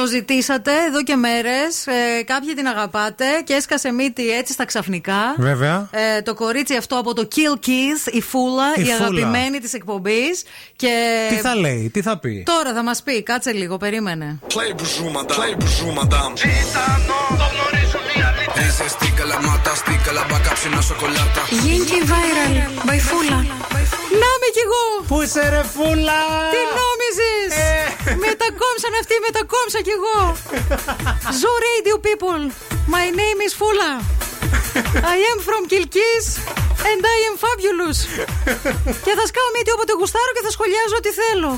Το ζητήσατε εδώ και μέρες. Ε, κάποιοι την αγαπάτε και έσκασε μύτη έτσι στα ξαφνικά. Βέβαια. Ε, το κορίτσι αυτό από το Kill Kiss, η Φούλα, η, Η Φούλα. αγαπημένη της εκπομπής. Και... Τι θα λέει, τι θα πει; Τώρα θα μας πει, κάτσε λίγο, περίμενε. Play bonjour madame, play bonjour madame. Dice estica la mata, estica la vaca, ψινά σοκολάτα. Γίνηκε viral, by Φούλα. Να με κι εγώ! Πού είσαι ρε φούλα! Τι νόμιζε! Μετακόμψαν αυτοί, μετακόμψα κι εγώ! Ζω radio people! My name is Fula! I am from Kilkis and I am fabulous! και θα σκάω μύτη όποτε γουστάρω και θα σχολιάζω ό,τι θέλω.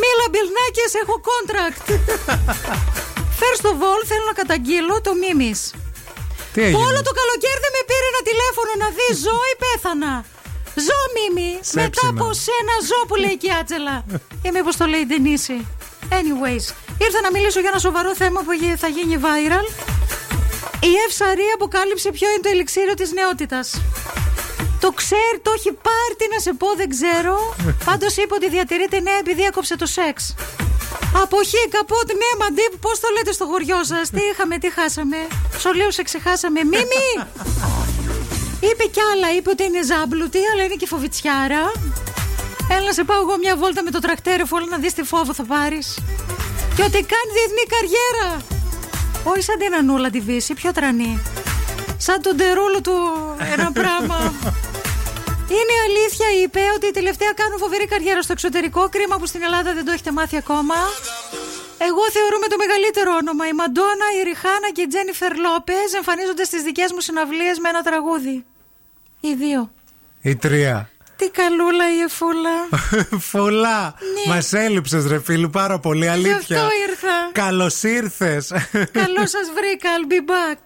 Μίλα μπιλνάκες, έχω contract! First of all, θέλω να καταγγείλω το μίμης. Τι Που έγινε; όλο το καλοκαίρι δεν με πήρε ένα τηλέφωνο να δει ζω ή πέθανα. Ζω, Μίμη. Σέψινα. Μετά από σένα ζω που λέει και η Άτζελα. Ή μήπω το λέει η Ντενίση. Anyways, ήρθα να μιλήσω για ένα σοβαρό θέμα που γι- θα γίνει viral. Η Ευσαρή αποκάλυψε ποιο είναι το ελιξίριο της νεότητας. Το ξέρει, το έχει πάρει, τι να σε πω, δεν ξέρω. Πάντως είπε ότι διατηρείται νέα επειδή έκοψε το σεξ. Αποχή, καπότ, ναι, μαντίπ, πώς το λέτε στο χωριό σας; Τι είχαμε, τι χάσαμε; Ψολίου σε ξεχάσαμε. Μίμη! είπε κι άλλα, είπε ότι είναι ζάμπλουτη, αλλά είναι και φοβητσιάρα. Έλα να σε πάω εγώ μια βόλτα με το τρακτέρ, φόλα να δεις τι φόβο θα πάρεις. Και ότι κάνει διεθνή καριέρα. Όχι σαν την Ανούλα τη Βύση, πιο τρανή. Σαν τον τερούλο του ένα πράγμα. Είναι αλήθεια, είπε, ότι η τελευταία κάνουν φοβερή καριέρα στο εξωτερικό. Κρίμα που στην Ελλάδα δεν το έχετε μάθει ακόμα. Εγώ θεωρούμε το μεγαλύτερο όνομα. Η Μαντόνα, η Ριχάνα και η Τζένιφερ Λόπες εμφανίζονται στις δικές μου συναυλίες με ένα τραγούδι. Οι δύο. Η τρία. Τι καλούλα η Εφούλα. Φουλά. Ναι. Μας έλειψες, ρε φίλου, πάρα πολύ. Αλήθεια. αυτό ήρθα. Καλώς ήρθες. Καλό σας βρήκα, I'll be back.